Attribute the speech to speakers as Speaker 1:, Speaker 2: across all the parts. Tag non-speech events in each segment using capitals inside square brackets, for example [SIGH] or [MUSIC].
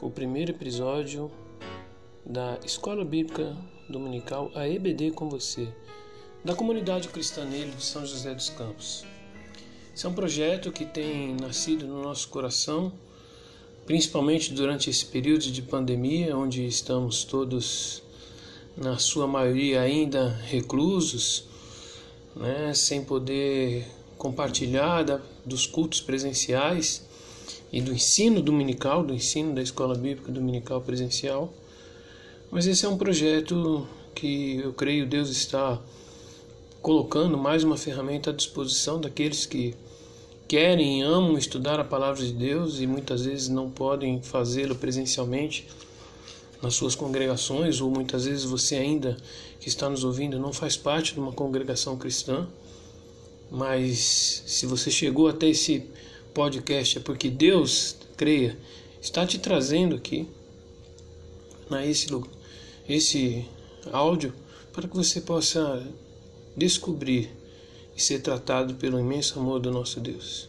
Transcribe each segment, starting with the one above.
Speaker 1: o primeiro episódio da Escola Bíblica Dominical, a EBD com você, da comunidade cristã nele de São José dos Campos. Esse é um projeto que tem nascido no nosso coração, principalmente durante esse período de pandemia, onde estamos todos, na sua maioria, ainda reclusos, né, sem poder compartilhar dos cultos presenciais e do ensino dominical, do ensino da escola bíblica dominical presencial. Mas esse é um projeto que eu creio Deus está colocando mais uma ferramenta à disposição daqueles que querem e amam estudar a palavra de Deus e muitas vezes não podem fazê-lo presencialmente nas suas congregações, ou muitas vezes você ainda que está nos ouvindo não faz parte de uma congregação cristã, mas se você chegou até esse podcast é porque Deus, creia, está te trazendo aqui na esse esse áudio para que você possa descobrir e ser tratado pelo imenso amor do nosso Deus.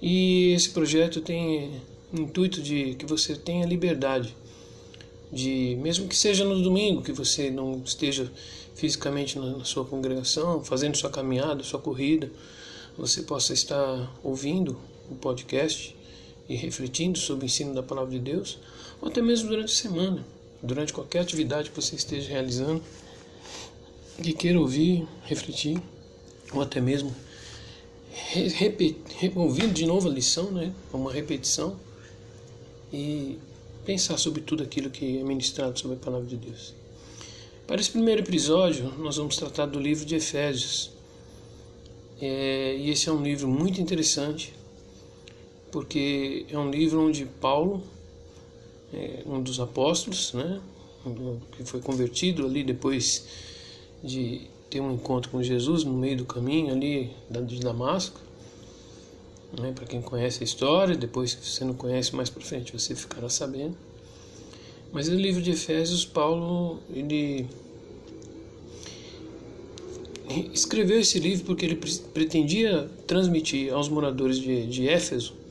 Speaker 1: E esse projeto tem o intuito de que você tenha liberdade de mesmo que seja no domingo que você não esteja fisicamente na sua congregação, fazendo sua caminhada, sua corrida, você possa estar ouvindo o podcast e refletindo sobre o ensino da palavra de Deus, ou até mesmo durante a semana, durante qualquer atividade que você esteja realizando, que queira ouvir, refletir, ou até mesmo repetir, ouvindo de novo a lição, né, uma repetição, e pensar sobre tudo aquilo que é ministrado sobre a palavra de Deus. Para esse primeiro episódio, nós vamos tratar do livro de Efésios. É, e esse é um livro muito interessante, porque é um livro onde Paulo, é, um dos apóstolos, né, que foi convertido ali depois de ter um encontro com Jesus no meio do caminho ali de Damasco, né, para quem conhece a história, depois se você não conhece mais para frente você ficará sabendo. Mas no livro de Efésios, Paulo ele escreveu esse livro porque ele pretendia transmitir aos moradores de, de Éfeso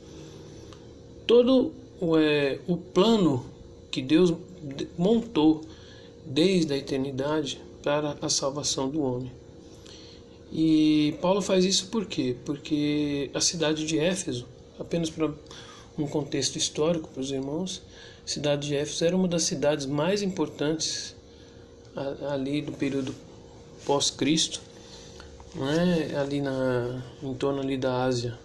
Speaker 1: todo é, o plano que Deus montou desde a eternidade para a salvação do homem. E Paulo faz isso por quê? Porque a cidade de Éfeso, apenas para um contexto histórico para os irmãos, a cidade de Éfeso era uma das cidades mais importantes ali do período pós-Cristo, né? ali na, em torno ali da Ásia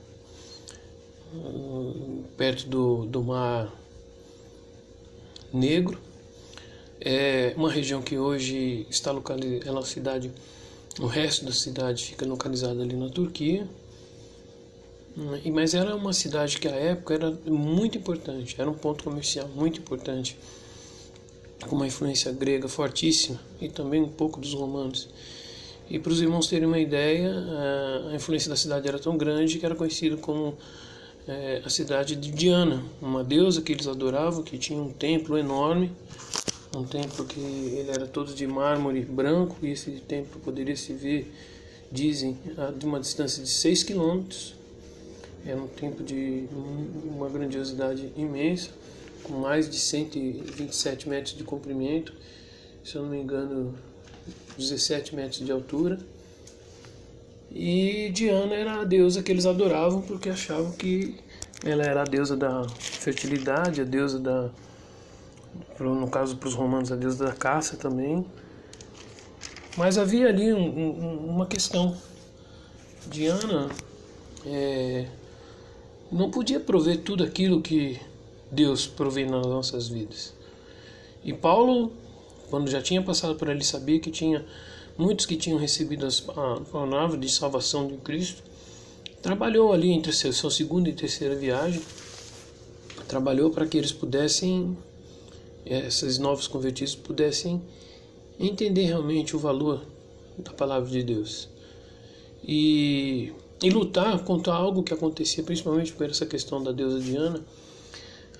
Speaker 1: perto do, do Mar Negro. É uma região que hoje está localizada, é uma cidade, o resto da cidade fica localizada ali na Turquia. Mas era uma cidade que à época era muito importante, era um ponto comercial muito importante, com uma influência grega fortíssima e também um pouco dos romanos. E para os irmãos terem uma ideia, a influência da cidade era tão grande que era conhecido como é, a cidade de Diana, uma deusa que eles adoravam, que tinha um templo enorme, um templo que ele era todo de mármore branco, e esse templo poderia se ver, dizem, de uma distância de 6 quilômetros. Era um templo de uma grandiosidade imensa, com mais de 127 metros de comprimento, se eu não me engano, 17 metros de altura. E Diana era a deusa que eles adoravam porque achavam que ela era a deusa da fertilidade, a deusa da. No caso para os romanos, a deusa da caça também. Mas havia ali um, um, uma questão. Diana é, não podia prover tudo aquilo que Deus provê nas nossas vidas. E Paulo, quando já tinha passado por ali, sabia que tinha muitos que tinham recebido a palavra de salvação de Cristo, trabalhou ali entre a sua segunda e terceira viagem, trabalhou para que eles pudessem, esses novos convertidos pudessem entender realmente o valor da palavra de Deus e, e lutar contra algo que acontecia, principalmente por essa questão da deusa Diana.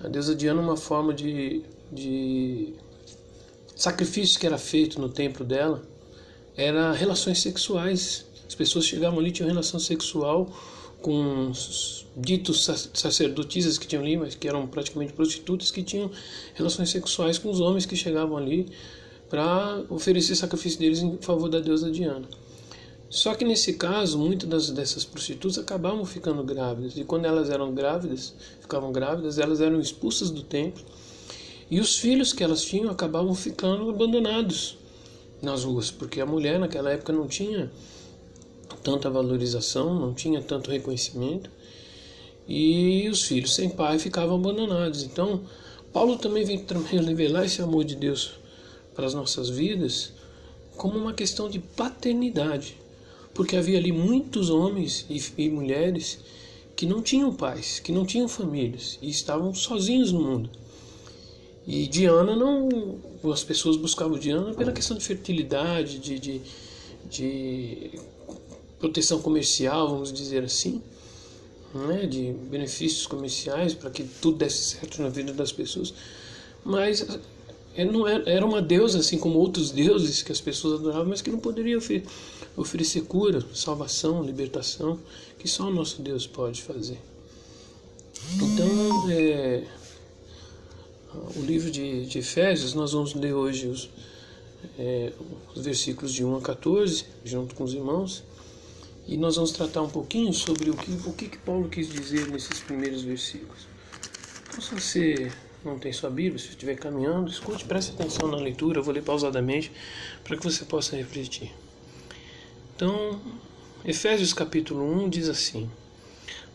Speaker 1: A deusa Diana é uma forma de, de sacrifício que era feito no templo dela era relações sexuais. As pessoas chegavam ali tinham relação sexual com ditos sacerdotisas que tinham ali, mas que eram praticamente prostitutas, que tinham relações sexuais com os homens que chegavam ali para oferecer sacrifício deles em favor da deusa Diana. Só que nesse caso, muitas dessas prostitutas acabavam ficando grávidas, e quando elas eram grávidas, ficavam grávidas, elas eram expulsas do templo, e os filhos que elas tinham acabavam ficando abandonados nas ruas, porque a mulher naquela época não tinha tanta valorização, não tinha tanto reconhecimento, e os filhos sem pai ficavam abandonados. Então, Paulo também vem [LAUGHS] revelar esse amor de Deus para as nossas vidas como uma questão de paternidade, porque havia ali muitos homens e, e mulheres que não tinham pais, que não tinham famílias e estavam sozinhos no mundo. E Diana não. As pessoas buscavam Diana pela questão de fertilidade, de, de, de proteção comercial, vamos dizer assim, né, de benefícios comerciais para que tudo desse certo na vida das pessoas. Mas é, não era, era uma deusa, assim como outros deuses que as pessoas adoravam, mas que não poderia oferecer cura, salvação, libertação, que só o nosso Deus pode fazer. Então, é, o livro de, de Efésios, nós vamos ler hoje os, é, os versículos de 1 a 14, junto com os irmãos. E nós vamos tratar um pouquinho sobre o que, o que, que Paulo quis dizer nesses primeiros versículos. Então, se você não tem sua Bíblia, se estiver caminhando, escute, preste atenção na leitura, eu vou ler pausadamente para que você possa refletir. Então, Efésios capítulo 1 diz assim: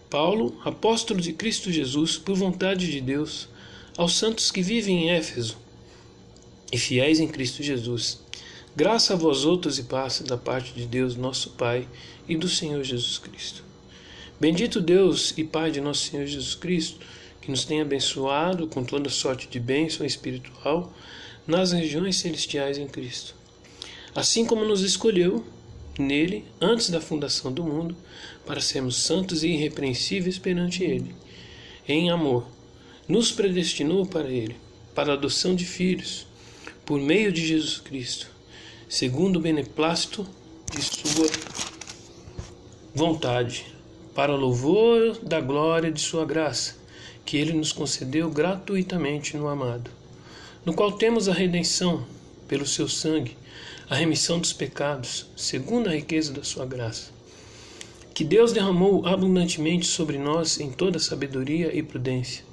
Speaker 1: Paulo, apóstolo de Cristo Jesus, por vontade de Deus, aos santos que vivem em Éfeso e fiéis em Cristo Jesus, Graça a vós outros e paz da parte de Deus, nosso Pai, e do Senhor Jesus Cristo. Bendito Deus e Pai de nosso Senhor Jesus Cristo, que nos tem abençoado com toda sorte de bênção espiritual nas regiões celestiais em Cristo. Assim como nos escolheu nele antes da fundação do mundo, para sermos santos e irrepreensíveis perante ele, em amor, nos predestinou para ele, para a adoção de filhos, por meio de Jesus Cristo segundo o beneplácito de sua vontade, para louvor da glória de sua graça, que ele nos concedeu gratuitamente no amado, no qual temos a redenção pelo seu sangue, a remissão dos pecados, segundo a riqueza da sua graça, que Deus derramou abundantemente sobre nós em toda sabedoria e prudência,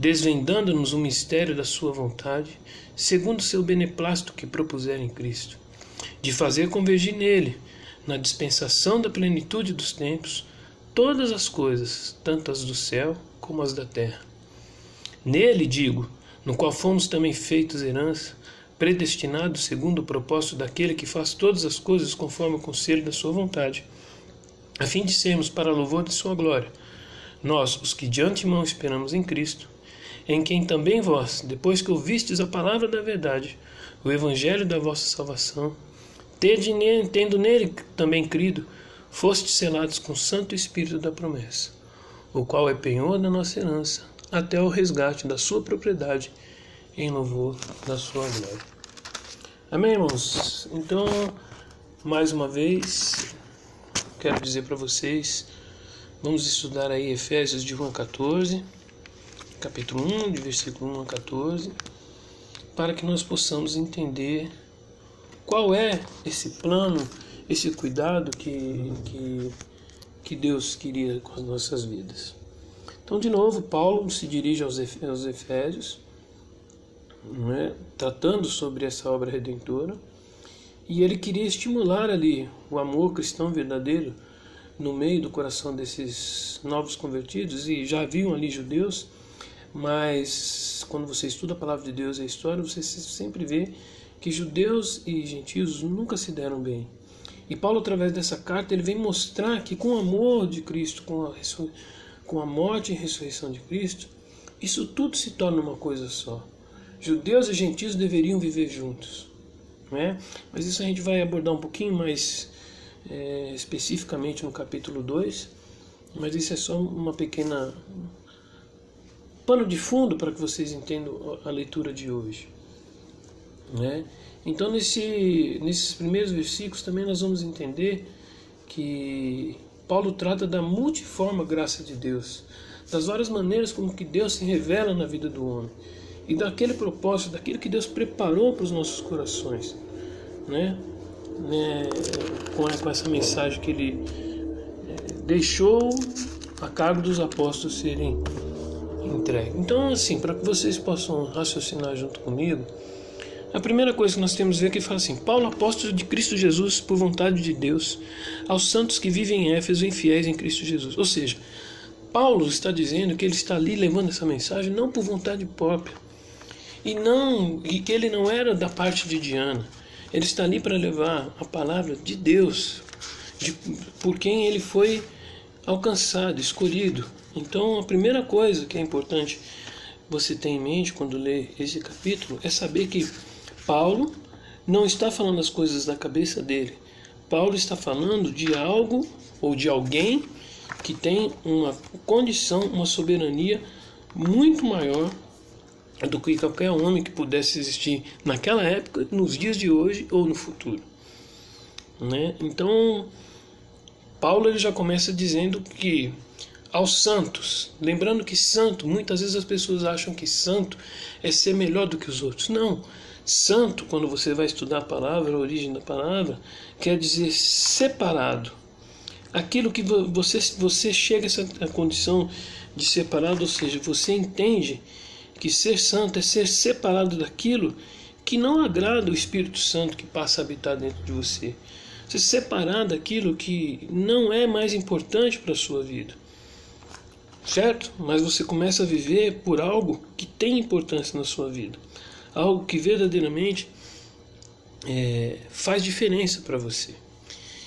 Speaker 1: desvendando-nos o mistério da sua vontade, segundo seu beneplácito que propuser em Cristo de fazer convergir nele, na dispensação da plenitude dos tempos, todas as coisas, tanto as do céu como as da terra. Nele, digo, no qual fomos também feitos herança, predestinados segundo o propósito daquele que faz todas as coisas conforme o conselho da sua vontade, a fim de sermos para louvor de sua glória, nós, os que de antemão esperamos em Cristo, em quem também vós, depois que ouvistes a palavra da verdade, o evangelho da vossa salvação, tendo nele também crido, fostes selados com o Santo Espírito da promessa, o qual é penhor da nossa herança, até o resgate da sua propriedade, em louvor da sua glória. Amém, irmãos? Então, mais uma vez, quero dizer para vocês, vamos estudar aí Efésios de 1 a 14, capítulo 1, de versículo 1 a 14, para que nós possamos entender qual é esse plano, esse cuidado que, que, que Deus queria com as nossas vidas? Então, de novo, Paulo se dirige aos Efésios, né, tratando sobre essa obra redentora, e ele queria estimular ali o amor cristão verdadeiro no meio do coração desses novos convertidos, e já haviam ali judeus, mas quando você estuda a palavra de Deus e a história, você sempre vê que judeus e gentios nunca se deram bem. E Paulo, através dessa carta, ele vem mostrar que com o amor de Cristo, com a, com a morte e ressurreição de Cristo, isso tudo se torna uma coisa só. Judeus e gentios deveriam viver juntos. Né? Mas isso a gente vai abordar um pouquinho mais é, especificamente no capítulo 2. Mas isso é só uma pequena pano de fundo para que vocês entendam a leitura de hoje. Né? Então, nesse, nesses primeiros versículos também nós vamos entender que Paulo trata da multiforme graça de Deus, das várias maneiras como que Deus se revela na vida do homem e daquele propósito, daquilo que Deus preparou para os nossos corações, né? né? Com essa mensagem que Ele é, deixou a cargo dos apóstolos serem entregues. Então, assim, para que vocês possam raciocinar junto comigo, a primeira coisa que nós temos a ver aqui fala assim: Paulo, apóstolo de Cristo Jesus, por vontade de Deus, aos santos que vivem em Éfeso e fiéis em Cristo Jesus. Ou seja, Paulo está dizendo que ele está ali levando essa mensagem não por vontade própria e não e que ele não era da parte de Diana. Ele está ali para levar a palavra de Deus, de, por quem ele foi alcançado, escolhido. Então, a primeira coisa que é importante você ter em mente quando lê esse capítulo é saber que Paulo não está falando as coisas da cabeça dele. Paulo está falando de algo ou de alguém que tem uma condição, uma soberania muito maior do que qualquer homem que pudesse existir naquela época, nos dias de hoje ou no futuro. Né? Então, Paulo ele já começa dizendo que aos santos, lembrando que santo, muitas vezes as pessoas acham que santo é ser melhor do que os outros. Não. Santo, quando você vai estudar a palavra, a origem da palavra, quer dizer separado. Aquilo que você, você chega a essa condição de separado, ou seja, você entende que ser santo é ser separado daquilo que não agrada o Espírito Santo que passa a habitar dentro de você. Ser separado daquilo que não é mais importante para a sua vida. Certo? Mas você começa a viver por algo que tem importância na sua vida. Algo que verdadeiramente é, faz diferença para você.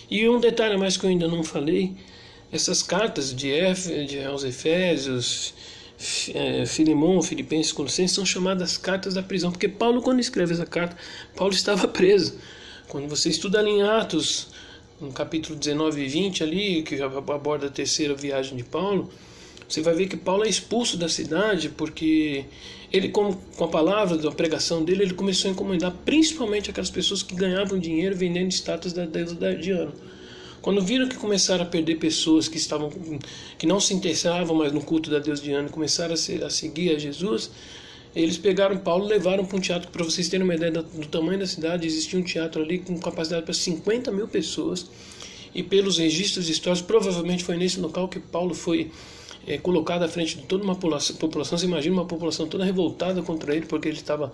Speaker 1: E um detalhe mais que eu ainda não falei: essas cartas de, F, de aos Efésios, é, Filimão, Filipenses, Colossenses são chamadas cartas da prisão, porque Paulo, quando escreve essa carta, Paulo estava preso. Quando você estuda ali em Atos, no capítulo 19 e 20, ali, que aborda a terceira viagem de Paulo, você vai ver que Paulo é expulso da cidade porque ele, com, com a palavra da pregação dele, ele começou a incomodar principalmente aquelas pessoas que ganhavam dinheiro vendendo estátuas da deusa Diana. Quando viram que começaram a perder pessoas que estavam que não se interessavam mais no culto da deusa Diana, começaram a, se, a seguir a Jesus, eles pegaram Paulo levaram para um teatro. Para vocês terem uma ideia do, do tamanho da cidade, existia um teatro ali com capacidade para 50 mil pessoas. E pelos registros históricos, provavelmente foi nesse local que Paulo foi é, colocado à frente de toda uma população, você imagina uma população toda revoltada contra ele, porque ele estava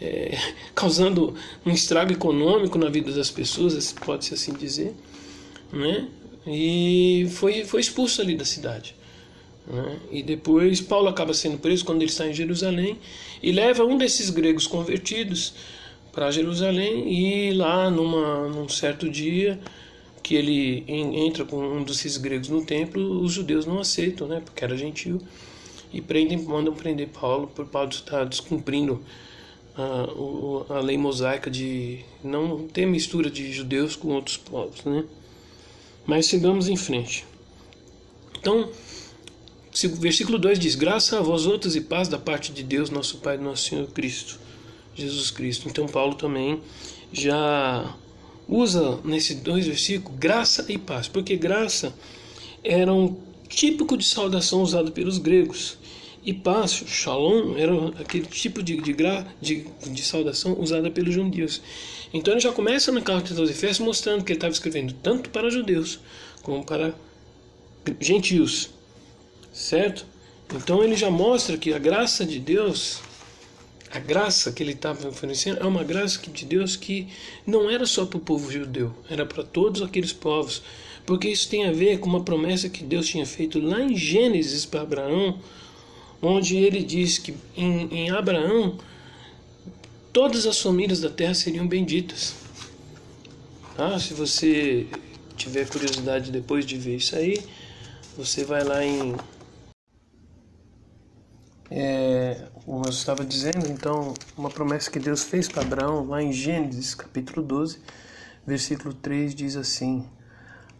Speaker 1: é, [LAUGHS] causando um estrago econômico na vida das pessoas, pode-se assim dizer, né? e foi, foi expulso ali da cidade. Né? E depois Paulo acaba sendo preso quando ele está em Jerusalém e leva um desses gregos convertidos para Jerusalém e lá numa, num certo dia que ele entra com um desses gregos no templo, os judeus não aceitam, né, porque era gentil, e prendem, mandam prender Paulo por Paulo estar descumprindo a, a lei mosaica de não ter mistura de judeus com outros povos, né? Mas sigamos em frente. Então, versículo 2 diz: Graça a vós outros e paz da parte de Deus, nosso Pai, nosso Senhor Cristo, Jesus Cristo. Então, Paulo também já usa nesses dois versículos graça e paz, porque graça era um típico de saudação usado pelos gregos. E paz, shalom, era aquele tipo de, de, de, de saudação usada pelos judeus. Então ele já começa na carta aos Efésios mostrando que ele estava escrevendo tanto para judeus como para gentios, certo? Então ele já mostra que a graça de Deus a graça que ele estava oferecendo é uma graça de Deus que não era só para o povo judeu, era para todos aqueles povos. Porque isso tem a ver com uma promessa que Deus tinha feito lá em Gênesis para Abraão, onde ele diz que em, em Abraão todas as famílias da terra seriam benditas. Ah, se você tiver curiosidade depois de ver isso aí, você vai lá em é, como eu estava dizendo, então, uma promessa que Deus fez para Abraão, lá em Gênesis capítulo 12, versículo 3, diz assim: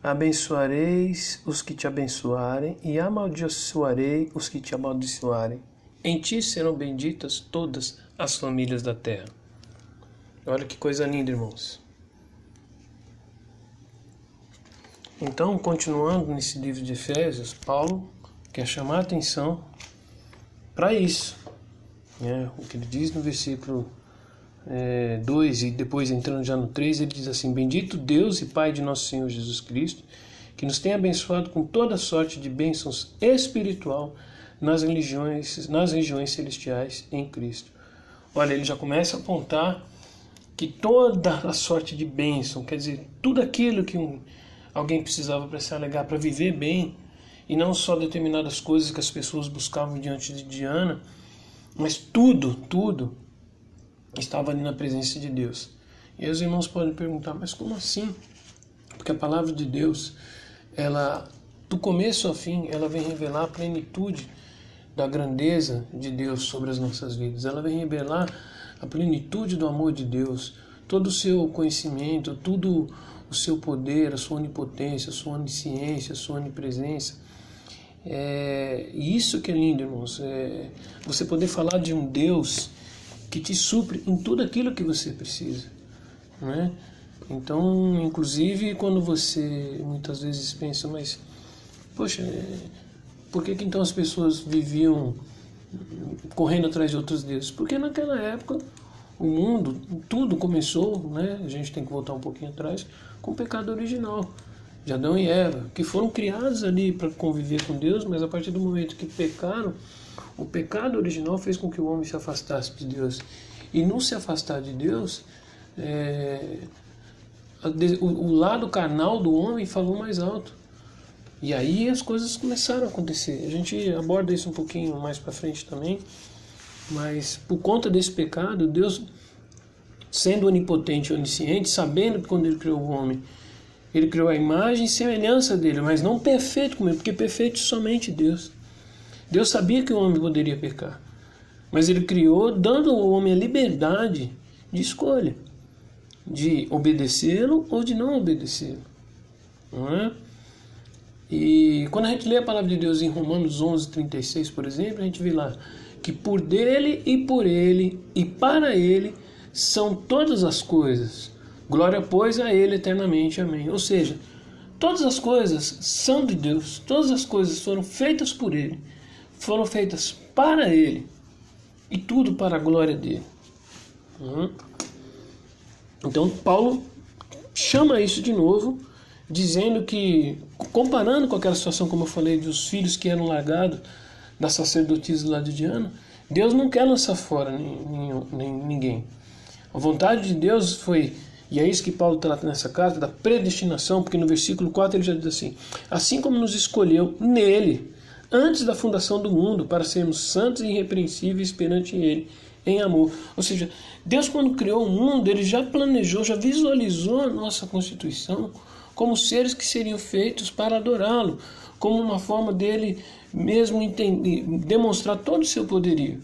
Speaker 1: Abençoareis os que te abençoarem, e amaldiçoarei os que te amaldiçoarem. Em ti serão benditas todas as famílias da terra. Olha que coisa linda, irmãos. Então, continuando nesse livro de Efésios, Paulo quer chamar a atenção para isso. Né? O que ele diz no versículo 2 é, e depois entrando já no 3, ele diz assim: Bendito Deus e Pai de nosso Senhor Jesus Cristo, que nos tem abençoado com toda sorte de bênçãos espiritual nas religiões, nas regiões celestiais em Cristo. Olha, ele já começa a apontar que toda a sorte de bênção, quer dizer, tudo aquilo que um, alguém precisava para se alegar, para viver bem, e não só determinadas coisas que as pessoas buscavam diante de Diana, mas tudo, tudo estava ali na presença de Deus. E os irmãos podem perguntar, mas como assim? Porque a palavra de Deus, ela do começo ao fim, ela vem revelar a plenitude da grandeza de Deus sobre as nossas vidas. Ela vem revelar a plenitude do amor de Deus, todo o seu conhecimento, todo o seu poder, a sua onipotência, a sua onisciência, a sua onipresença. É isso que é lindo, irmãos. É você poder falar de um Deus que te supre em tudo aquilo que você precisa, não é? Então, inclusive, quando você muitas vezes pensa, mas poxa, é, por que, que então as pessoas viviam correndo atrás de outros deuses? Porque naquela época o mundo, tudo começou, né? A gente tem que voltar um pouquinho atrás com o pecado original de Adão e Eva, que foram criados ali para conviver com Deus, mas a partir do momento que pecaram, o pecado original fez com que o homem se afastasse de Deus. E não se afastar de Deus, é, o, lado carnal do homem falou mais alto. E aí as coisas começaram a acontecer. A gente aborda isso um pouquinho mais para frente também. Mas por conta desse pecado, Deus, sendo onipotente e onisciente, sabendo que quando ele criou o homem, ele criou a imagem e semelhança dele, mas não perfeito como ele, porque perfeito somente Deus. Deus sabia que o homem poderia pecar, mas ele criou dando ao homem a liberdade de escolha, de obedecê-lo ou de não obedecê-lo. Não é? E quando a gente lê a palavra de Deus em Romanos 11, 36, por exemplo, a gente vê lá que por dele e por ele e para ele são todas as coisas. Glória, pois, a ele eternamente. Amém. Ou seja, todas as coisas são de Deus, todas as coisas foram feitas por ele foram feitas para Ele e tudo para a glória dele. Uhum. Então, Paulo chama isso de novo, dizendo que, comparando com aquela situação, como eu falei, dos filhos que eram largados da sacerdotisa lá de Diana, Deus não quer lançar fora ninguém. A vontade de Deus foi, e é isso que Paulo trata nessa carta, da predestinação, porque no versículo 4 ele já diz assim: Assim como nos escolheu nele antes da fundação do mundo, para sermos santos e irrepreensíveis perante Ele, em amor. Ou seja, Deus, quando criou o mundo, Ele já planejou, já visualizou a nossa constituição como seres que seriam feitos para adorá-lo, como uma forma dele mesmo entender, demonstrar todo o seu poderio.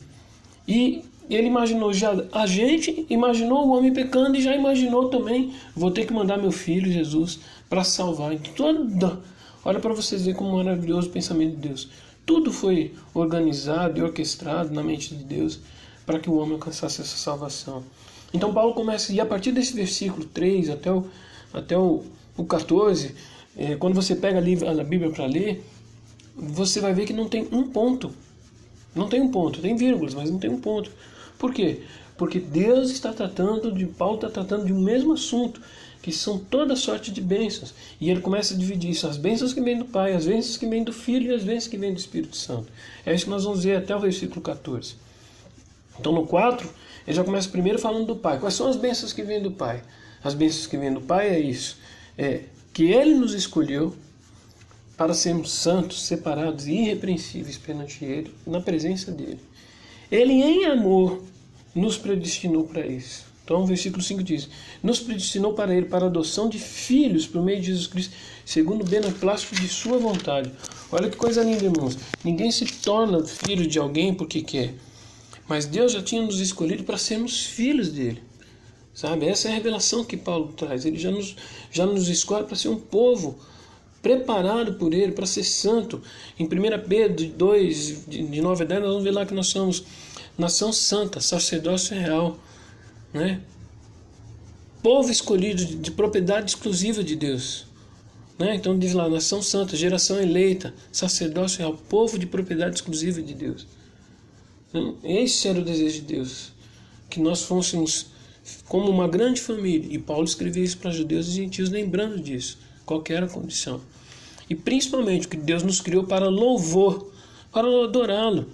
Speaker 1: E ele imaginou já a gente, imaginou o homem pecando e já imaginou também, vou ter que mandar meu filho Jesus para salvar. Então, toda Olha para vocês verem como maravilhoso o pensamento de Deus. Tudo foi organizado e orquestrado na mente de Deus para que o homem alcançasse essa salvação. Então Paulo começa, e a partir desse versículo 3 até o, até o, o 14, é, quando você pega a Bíblia para ler, você vai ver que não tem um ponto. Não tem um ponto, tem vírgulas, mas não tem um ponto. Por quê? Porque Deus está tratando de, Paulo está tratando de um mesmo assunto que são toda sorte de bênçãos. E ele começa a dividir isso: as bênçãos que vêm do Pai, as bênçãos que vêm do Filho e as bênçãos que vêm do Espírito Santo. É isso que nós vamos ver até o versículo 14. Então no 4, ele já começa primeiro falando do Pai. Quais são as bênçãos que vêm do Pai? As bênçãos que vêm do Pai é isso: é que Ele nos escolheu para sermos santos, separados e irrepreensíveis perante Ele, na presença dEle. Ele, em amor, nos predestinou para isso. Então, o versículo 5 diz: Nos predestinou para Ele para a adoção de filhos por meio de Jesus Cristo, segundo o beneplácito de Sua vontade. Olha que coisa linda, irmãos. Ninguém se torna filho de alguém porque quer, mas Deus já tinha nos escolhido para sermos filhos dele. Sabe? Essa é a revelação que Paulo traz. Ele já nos, já nos escolhe para ser um povo preparado por Ele, para ser santo. Em 1 Pedro 2, de 9 a 10, nós vamos ver lá que nós somos nação santa, sacerdócio real né? Povo escolhido de, de propriedade exclusiva de Deus. Né? Então diz lá, nação santa, geração eleita, sacerdócio real, povo de propriedade exclusiva de Deus. Esse era o desejo de Deus, que nós fôssemos como uma grande família. E Paulo escreveu isso para judeus e gentios, lembrando disso, qualquer condição. E principalmente que Deus nos criou para louvor, para adorá-lo,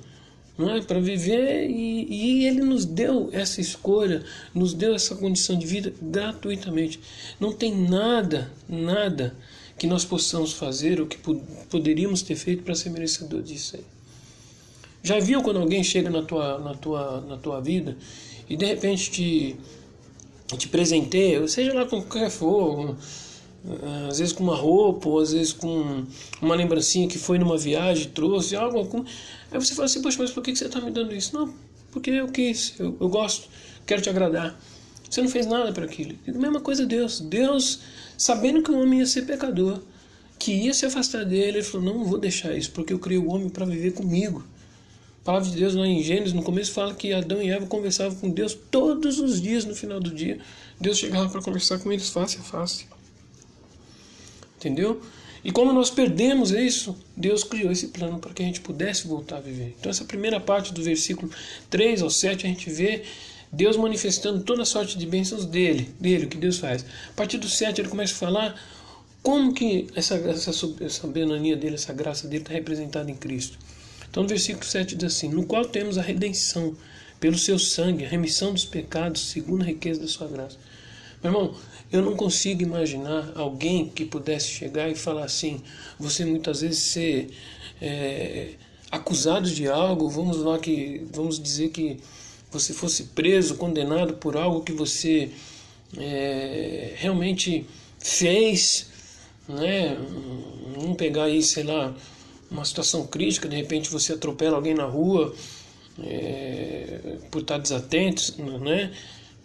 Speaker 1: não é? para viver e, e, Ele nos deu essa escolha, nos deu essa condição de vida gratuitamente. Não tem nada, nada que nós possamos fazer ou que poderíamos ter feito para ser merecedor disso aí. Já viu quando alguém chega na tua, na tua, na tua vida e de repente te, te presenteia, seja lá com qualquer for, às vezes com uma roupa, ou às vezes com uma lembrancinha que foi numa viagem, trouxe algo. Algum... Aí você fala assim, poxa, mas por que você está me dando isso? Não, porque eu quis, eu, eu gosto, quero te agradar. Você não fez nada para aquilo. A mesma coisa Deus. Deus, sabendo que o homem ia ser pecador, que ia se afastar dele, ele falou: Não vou deixar isso, porque eu criei o homem para viver comigo. A palavra de Deus lá em Gênesis, no começo, fala que Adão e Eva conversavam com Deus todos os dias no final do dia. Deus chegava para conversar com eles face a face. Entendeu? E como nós perdemos isso, Deus criou esse plano para que a gente pudesse voltar a viver. Então, essa primeira parte do versículo 3 ao 7, a gente vê Deus manifestando toda a sorte de bênçãos dele, dele, o que Deus faz. A partir do 7 ele começa a falar como que essa, essa, essa benania dele, essa graça dele está representada em Cristo. Então no versículo 7 diz assim, no qual temos a redenção pelo seu sangue, a remissão dos pecados, segundo a riqueza da sua graça. Meu irmão, eu não consigo imaginar alguém que pudesse chegar e falar assim, você muitas vezes ser é, acusado de algo, vamos lá que vamos dizer que você fosse preso, condenado por algo que você é, realmente fez, né? Vamos pegar aí, sei lá, uma situação crítica, de repente você atropela alguém na rua é, por estar desatento, né?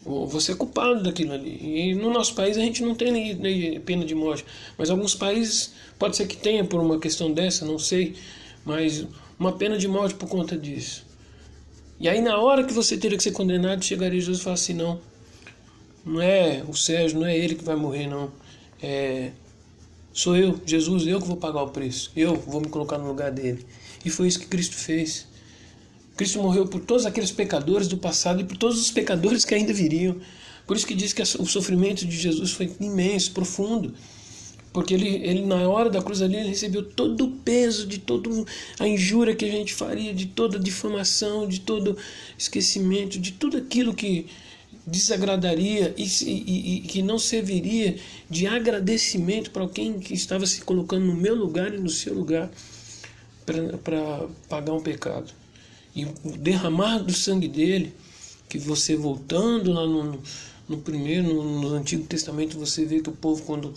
Speaker 1: Você é culpado daquilo ali. E no nosso país a gente não tem pena de morte. Mas alguns países pode ser que tenha por uma questão dessa, não sei. Mas uma pena de morte por conta disso. E aí na hora que você teria que ser condenado, chegaria Jesus e falaria assim, não, não é o Sérgio, não é ele que vai morrer, não. É, sou eu, Jesus, eu que vou pagar o preço. Eu vou me colocar no lugar dele. E foi isso que Cristo fez. Cristo morreu por todos aqueles pecadores do passado e por todos os pecadores que ainda viriam. Por isso que diz que o sofrimento de Jesus foi imenso, profundo. Porque ele, ele, na hora da cruz ali, ele recebeu todo o peso de toda a injúria que a gente faria, de toda a difamação, de todo esquecimento, de tudo aquilo que desagradaria e, e, e que não serviria de agradecimento para alguém que estava se colocando no meu lugar e no seu lugar para pagar um pecado. E derramar do sangue dele, que você voltando lá no, no primeiro, no, no Antigo Testamento, você vê que o povo, quando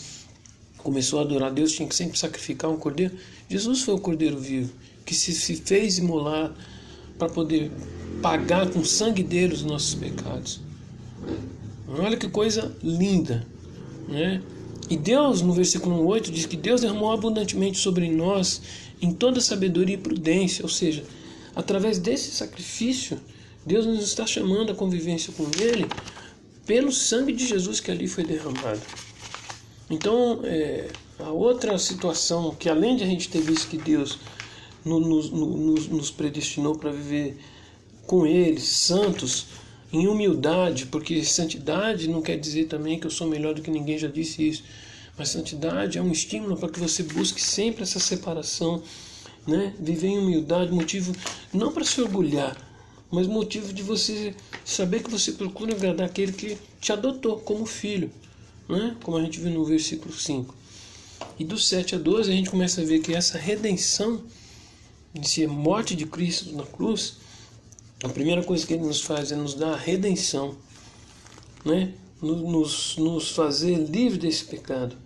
Speaker 1: começou a adorar Deus, tinha que sempre sacrificar um cordeiro. Jesus foi o cordeiro vivo, que se, se fez imolar para poder pagar com o sangue dele os nossos pecados. Olha que coisa linda, né? E Deus, no versículo 8, diz que Deus derramou abundantemente sobre nós em toda sabedoria e prudência, ou seja, através desse sacrifício, Deus nos está chamando a convivência com Ele pelo sangue de Jesus que ali foi derramado. Então, é, a outra situação que além de a gente ter visto que Deus nos, nos, nos predestinou para viver com Ele, santos, em humildade, porque santidade não quer dizer também que eu sou melhor do que ninguém, já disse isso, mas santidade é um estímulo para que você busque sempre essa separação, né? viver em humildade, motivo não para se orgulhar, mas motivo de você saber que você procura agradar aquele que te adotou como filho né? como a gente viu no versículo 5. E do 7 a 12 a gente começa a ver que essa redenção, essa morte de Cristo na cruz, a primeira coisa que ele nos faz é nos dar a redenção, né? nos, nos fazer livre desse pecado,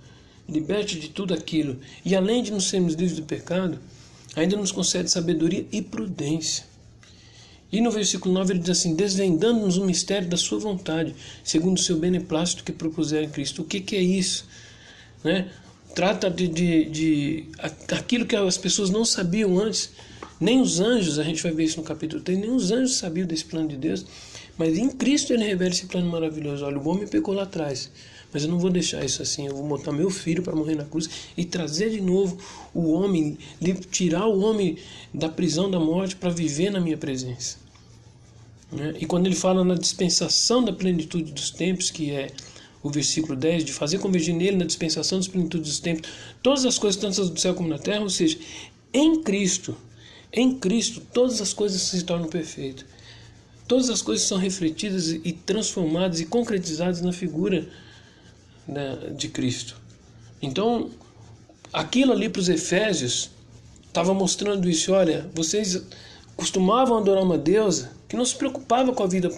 Speaker 1: liberte de tudo aquilo. E além de nos sermos livres do pecado, ainda nos concede sabedoria e prudência. E no versículo 9 ele diz assim: desvendando-nos o mistério da sua vontade, segundo o seu beneplácito que propuseram em Cristo. O que, que é isso? Né? Trata de, de, de aquilo que as pessoas não sabiam antes, nem os anjos, a gente vai ver isso no capítulo 3, nem os anjos sabiam desse plano de Deus, Mas em Cristo ele revela esse plano maravilhoso. Olha, o homem pecou lá atrás. Mas eu não vou deixar isso assim. Eu vou botar meu filho para morrer na cruz e trazer de novo o homem, tirar o homem da prisão da morte para viver na minha presença. Né? E quando ele fala na dispensação da plenitude dos tempos, que é o versículo 10, de fazer convergir nele na dispensação das plenitudes dos tempos, todas as coisas, tanto do céu como na terra, ou seja, em Cristo, em Cristo, todas as coisas se tornam perfeitas. Todas as coisas são refletidas e transformadas e concretizadas na figura de Cristo. Então, aquilo ali para os Efésios estava mostrando isso. Olha, vocês costumavam adorar uma deusa que não se preocupava com a vida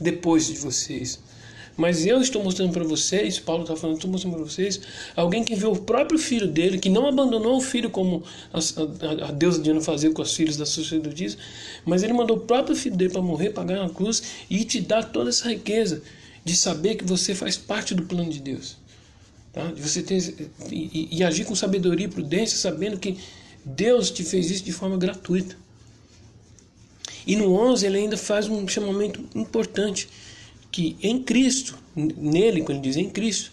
Speaker 1: depois de vocês. Mas eu estou mostrando para vocês, Paulo está falando, estou mostrando para vocês, alguém que viu o próprio filho dele, que não abandonou o filho como a, a, a deusa Diana fazia com os filhos da sacerdotisa, mas ele mandou o próprio filho dele para morrer, pagar na cruz e te dar toda essa riqueza de saber que você faz parte do plano de Deus. Tá? De você ter, e, e agir com sabedoria e prudência, sabendo que Deus te fez isso de forma gratuita. E no 11 ele ainda faz um chamamento importante, que em Cristo, nele, quando ele diz em Cristo,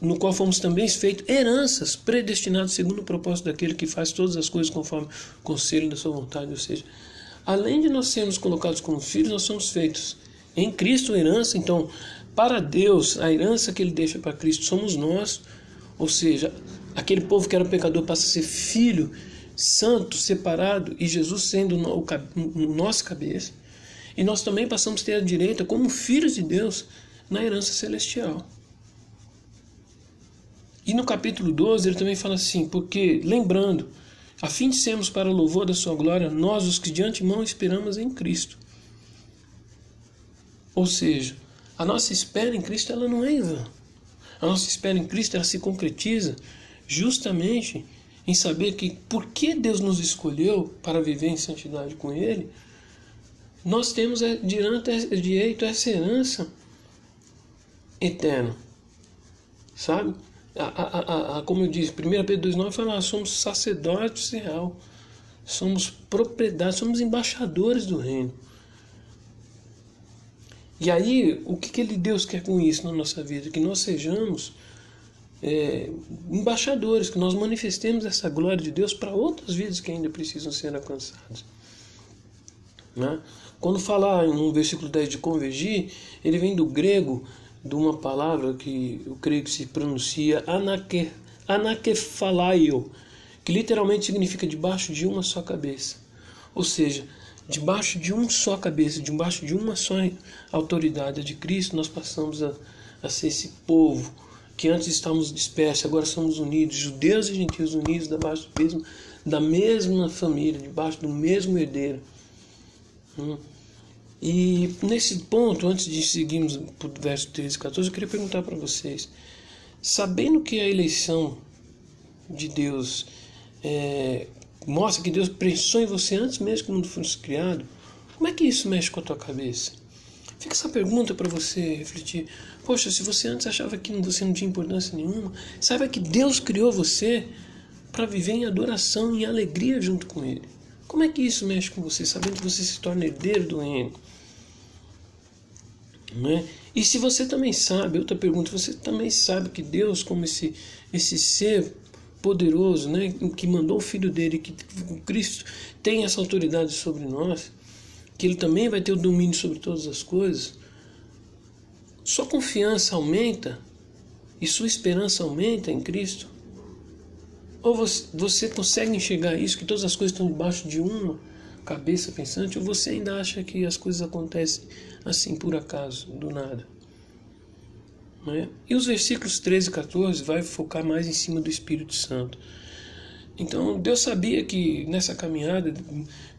Speaker 1: no qual fomos também feitos heranças, predestinados segundo o propósito daquele que faz todas as coisas conforme o conselho da sua vontade. Ou seja, além de nós sermos colocados como filhos, nós somos feitos em Cristo herança. Então, para Deus, a herança que ele deixa para Cristo somos nós. Ou seja, aquele povo que era pecador passa a ser filho santo, separado, e Jesus sendo o nosso cabeça. E nós também passamos a ter a direita, como filhos de Deus, na herança celestial. E no capítulo 12 ele também fala assim: porque, lembrando, a fim de sermos para o louvor da Sua glória, nós os que de antemão esperamos em Cristo. Ou seja, a nossa espera em Cristo ela não é vão. A nossa espera em Cristo ela se concretiza justamente em saber que porque Deus nos escolheu para viver em santidade com Ele, nós temos é, direito a essa herança eterna. Sabe? A, a, a, como eu disse, 1 Pedro 2,9 fala, somos sacerdotes real, somos propriedade, somos embaixadores do reino. E aí, o que, que ele, Deus quer com isso na nossa vida? Que nós sejamos é, embaixadores, que nós manifestemos essa glória de Deus para outras vidas que ainda precisam ser alcançadas. Né? Quando falar no versículo 10 de convergir, ele vem do grego, de uma palavra que eu creio que se pronuncia anake, anakefalaio, que literalmente significa debaixo de uma só cabeça. Ou seja, debaixo de uma só cabeça, debaixo de uma só autoridade de Cristo, nós passamos a, a ser esse povo que antes estávamos dispersos, agora somos unidos, judeus e gentios unidos debaixo do mesmo, da mesma família, debaixo do mesmo herdeiro. Hum. E nesse ponto, antes de seguirmos para o verso 13 e 14, eu queria perguntar para vocês: sabendo que a eleição de Deus é, mostra que Deus pensou em você antes mesmo que o mundo fosse criado, como é que isso mexe com a tua cabeça? Fica essa pergunta para você refletir. Poxa, se você antes achava que você não tinha importância nenhuma, saiba que Deus criou você para viver em adoração e alegria junto com Ele. Como é que isso mexe com você, sabendo que você se torna herdeiro do reino? Né? E se você também sabe, outra pergunta, você também sabe que Deus, como esse, esse ser poderoso, né, que mandou o Filho dele, que Cristo tem essa autoridade sobre nós, que ele também vai ter o domínio sobre todas as coisas, sua confiança aumenta e sua esperança aumenta em Cristo? Ou você, você consegue enxergar isso, que todas as coisas estão debaixo de uma cabeça pensante, ou você ainda acha que as coisas acontecem assim por acaso, do nada? É? E os versículos 13 e 14 vai focar mais em cima do Espírito Santo. Então Deus sabia que nessa caminhada,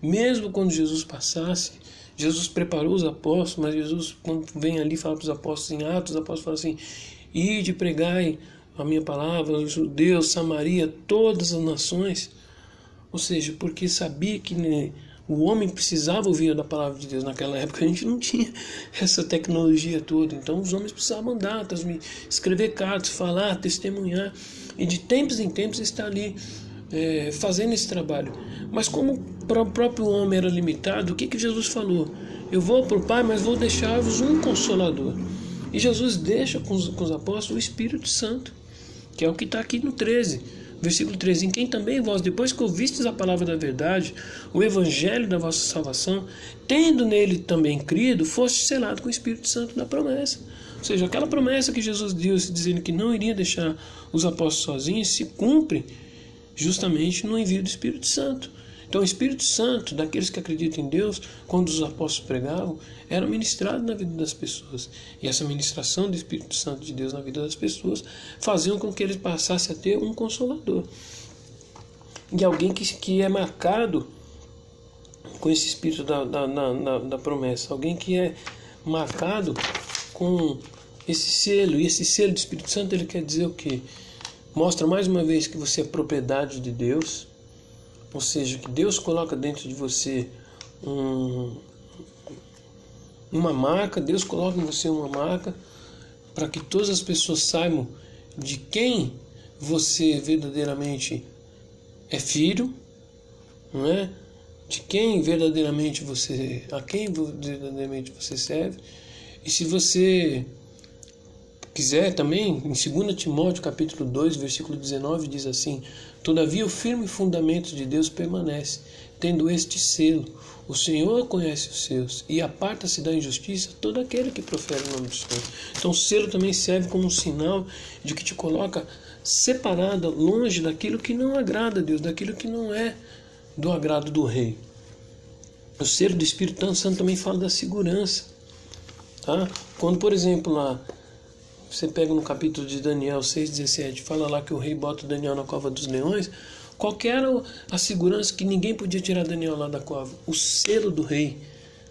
Speaker 1: mesmo quando Jesus passasse, Jesus preparou os apóstolos, mas Jesus, quando vem ali, fala para os apóstolos em Atos, os apóstolos falam assim: Ide, pregai a minha palavra os judeus, Samaria, todas as nações. Ou seja, porque sabia que né, o homem precisava ouvir da palavra de Deus. Naquela época a gente não tinha essa tecnologia toda. Então os homens precisavam andar, escrever cartas, falar, testemunhar. E de tempos em tempos estar ali é, fazendo esse trabalho. Mas como o próprio homem era limitado, o que, que Jesus falou? Eu vou para o Pai, mas vou deixar-vos um consolador. E Jesus deixa com os, com os apóstolos o Espírito Santo, que é o que está aqui no 13. Versículo 13: Em quem também vós, depois que ouvistes a palavra da verdade, o evangelho da vossa salvação, tendo nele também crido, foste selado com o Espírito Santo da promessa. Ou seja, aquela promessa que Jesus deu, dizendo que não iria deixar os apóstolos sozinhos, se cumpre justamente no envio do Espírito Santo. Então, o Espírito Santo, daqueles que acreditam em Deus, quando os apóstolos pregavam, era ministrado na vida das pessoas. E essa ministração do Espírito Santo de Deus na vida das pessoas faziam com que eles passassem a ter um consolador. E alguém que, que é marcado com esse espírito da, da, da, da promessa. Alguém que é marcado com esse selo. E esse selo do Espírito Santo ele quer dizer o quê? Mostra mais uma vez que você é propriedade de Deus ou seja, que Deus coloca dentro de você um, uma marca, Deus coloca em você uma marca para que todas as pessoas saibam de quem você verdadeiramente é filho, não é? De quem verdadeiramente você, a quem verdadeiramente você serve. E se você quiser também, em 2 Timóteo capítulo 2, versículo 19 diz assim: Todavia o firme fundamento de Deus permanece, tendo este selo. O Senhor conhece os seus e aparta-se da injustiça todo aquele que profere o nome do Senhor. Então o selo também serve como um sinal de que te coloca separada, longe daquilo que não agrada a Deus, daquilo que não é do agrado do rei. O selo do Espírito Santo também fala da segurança. Tá? Quando, por exemplo, lá você pega no capítulo de Daniel 6,17, fala lá que o rei bota Daniel na cova dos leões. Qual era a segurança que ninguém podia tirar Daniel lá da cova? O selo do rei.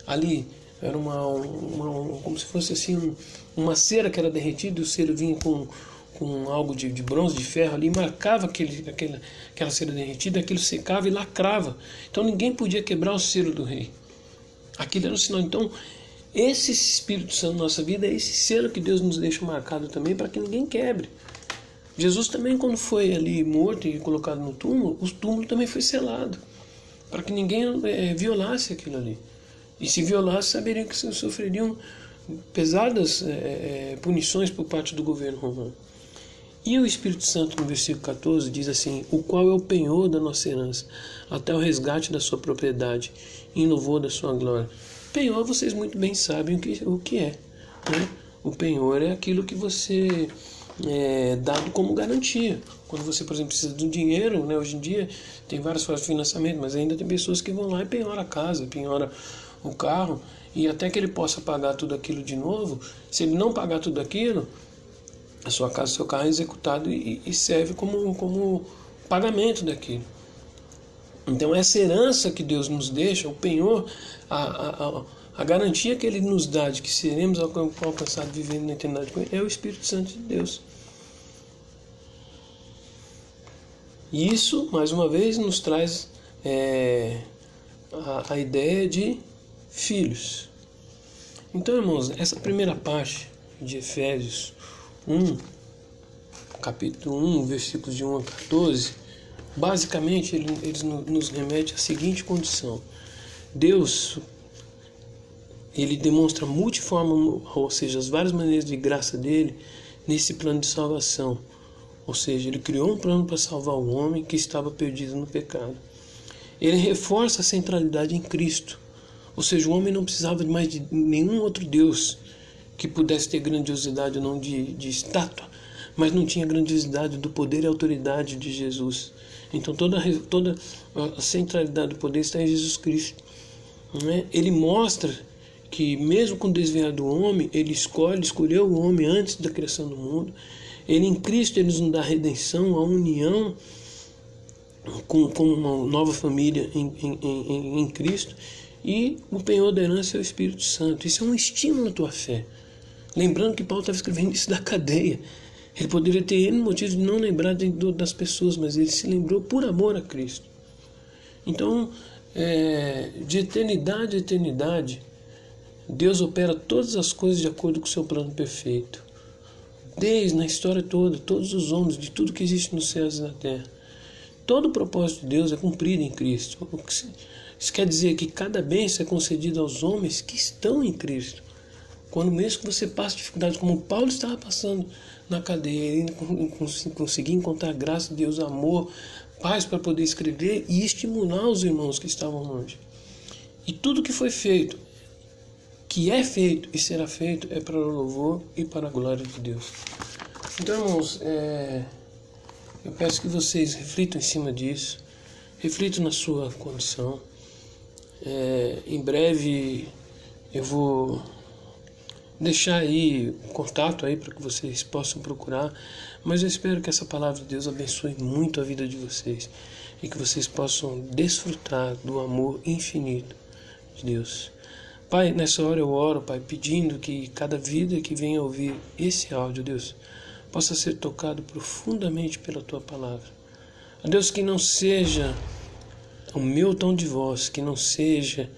Speaker 1: Ali era uma, uma, uma como se fosse assim um, uma cera que era derretida e o selo vinha com, com algo de, de bronze, de ferro ali, marcava aquele, aquele, aquela cera derretida, aquilo secava e lacrava. Então ninguém podia quebrar o selo do rei. Aquilo era um sinal. Então esse Espírito Santo na nossa vida é esse selo que Deus nos deixa marcado também para que ninguém quebre. Jesus também, quando foi ali morto e colocado no túmulo, o túmulo também foi selado para que ninguém é, violasse aquilo ali. E se violasse, saberiam que sofreriam pesadas é, punições por parte do governo romano. E o Espírito Santo, no versículo 14, diz assim: O qual é o penhor da nossa herança, até o resgate da sua propriedade, em louvor da sua glória. Penhor, vocês muito bem sabem o que, o que é. Né? O penhor é aquilo que você é dado como garantia. Quando você, por exemplo, precisa de um dinheiro, né? hoje em dia tem várias formas de financiamento, mas ainda tem pessoas que vão lá e penhora a casa, penhora o carro, e até que ele possa pagar tudo aquilo de novo, se ele não pagar tudo aquilo, a sua casa, seu carro é executado e, e serve como, como pagamento daquilo. Então, essa herança que Deus nos deixa, o penhor, a, a, a garantia que Ele nos dá de que seremos alcançados vivendo na eternidade com Ele, é o Espírito Santo de Deus. E isso, mais uma vez, nos traz é, a, a ideia de filhos. Então, irmãos, essa primeira parte de Efésios 1, capítulo 1, versículos de 1 a 14 Basicamente, ele, eles nos remete à seguinte condição: Deus ele demonstra multiforma, ou seja, as várias maneiras de graça dele nesse plano de salvação. Ou seja, ele criou um plano para salvar o homem que estava perdido no pecado. Ele reforça a centralidade em Cristo. Ou seja, o homem não precisava mais de nenhum outro Deus que pudesse ter grandiosidade ou não de, de estátua, mas não tinha grandiosidade do poder e autoridade de Jesus. Então toda, toda a centralidade do poder está em Jesus Cristo. Né? Ele mostra que mesmo com o desviar do homem, ele escolhe, escolheu o homem antes da criação do mundo. Ele em Cristo ele nos dá a redenção, a união com, com uma nova família em, em, em, em Cristo. E o penhor da herança é o Espírito Santo. Isso é um estímulo à tua fé. Lembrando que Paulo estava escrevendo isso da cadeia. Ele poderia ter N motivos de não lembrar de, das pessoas, mas ele se lembrou por amor a Cristo. Então, é, de eternidade a eternidade, Deus opera todas as coisas de acordo com o seu plano perfeito. Desde na história toda, todos os homens, de tudo que existe nos céus e na terra. Todo o propósito de Deus é cumprido em Cristo. Isso quer dizer que cada bênção é concedida aos homens que estão em Cristo. Quando mesmo que você passa dificuldades, como Paulo estava passando na cadeia, ele conseguir encontrar graça, Deus, amor, paz para poder escrever e estimular os irmãos que estavam longe. E tudo que foi feito, que é feito e será feito, é para o louvor e para a glória de Deus. Então, irmãos, é, eu peço que vocês reflitam em cima disso, reflitam na sua condição. É, em breve eu vou deixar aí o contato aí para que vocês possam procurar, mas eu espero que essa palavra de Deus abençoe muito a vida de vocês e que vocês possam desfrutar do amor infinito de Deus. Pai, nessa hora eu oro, Pai, pedindo que cada vida que venha ouvir esse áudio, Deus, possa ser tocado profundamente pela tua palavra. A Deus, que não seja o meu tom de voz, que não seja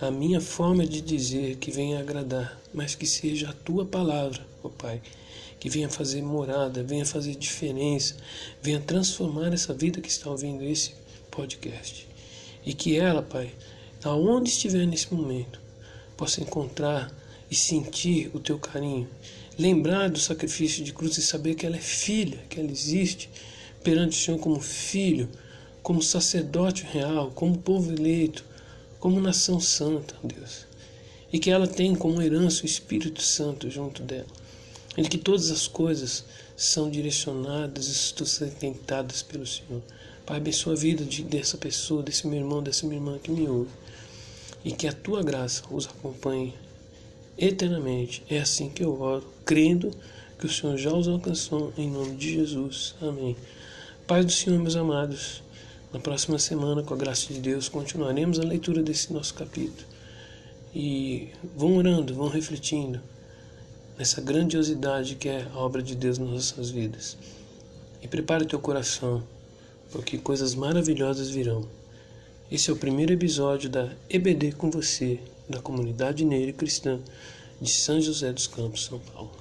Speaker 1: a minha forma de dizer que venha agradar, mas que seja a tua palavra, ó Pai, que venha fazer morada, venha fazer diferença, venha transformar essa vida que está ouvindo esse podcast. E que ela, Pai, aonde estiver nesse momento, possa encontrar e sentir o teu carinho, lembrar do sacrifício de cruz e saber que ela é filha, que ela existe perante o Senhor como filho, como sacerdote real, como povo eleito, como nação santa, Deus. E que ela tem como herança o Espírito Santo junto dela. E que todas as coisas são direcionadas e sustentadas pelo Senhor. Pai, abençoa a vida de, dessa pessoa, desse meu irmão, dessa minha irmã que me ouve. E que a tua graça os acompanhe eternamente. É assim que eu oro, crendo que o Senhor já os alcançou em nome de Jesus. Amém. Paz do Senhor, meus amados. Na próxima semana, com a graça de Deus, continuaremos a leitura desse nosso capítulo. E vão orando, vão refletindo nessa grandiosidade que é a obra de Deus nas nossas vidas. E prepare teu coração, porque coisas maravilhosas virão. Esse é o primeiro episódio da EBD com você, da comunidade negra cristã de São José dos Campos, São Paulo.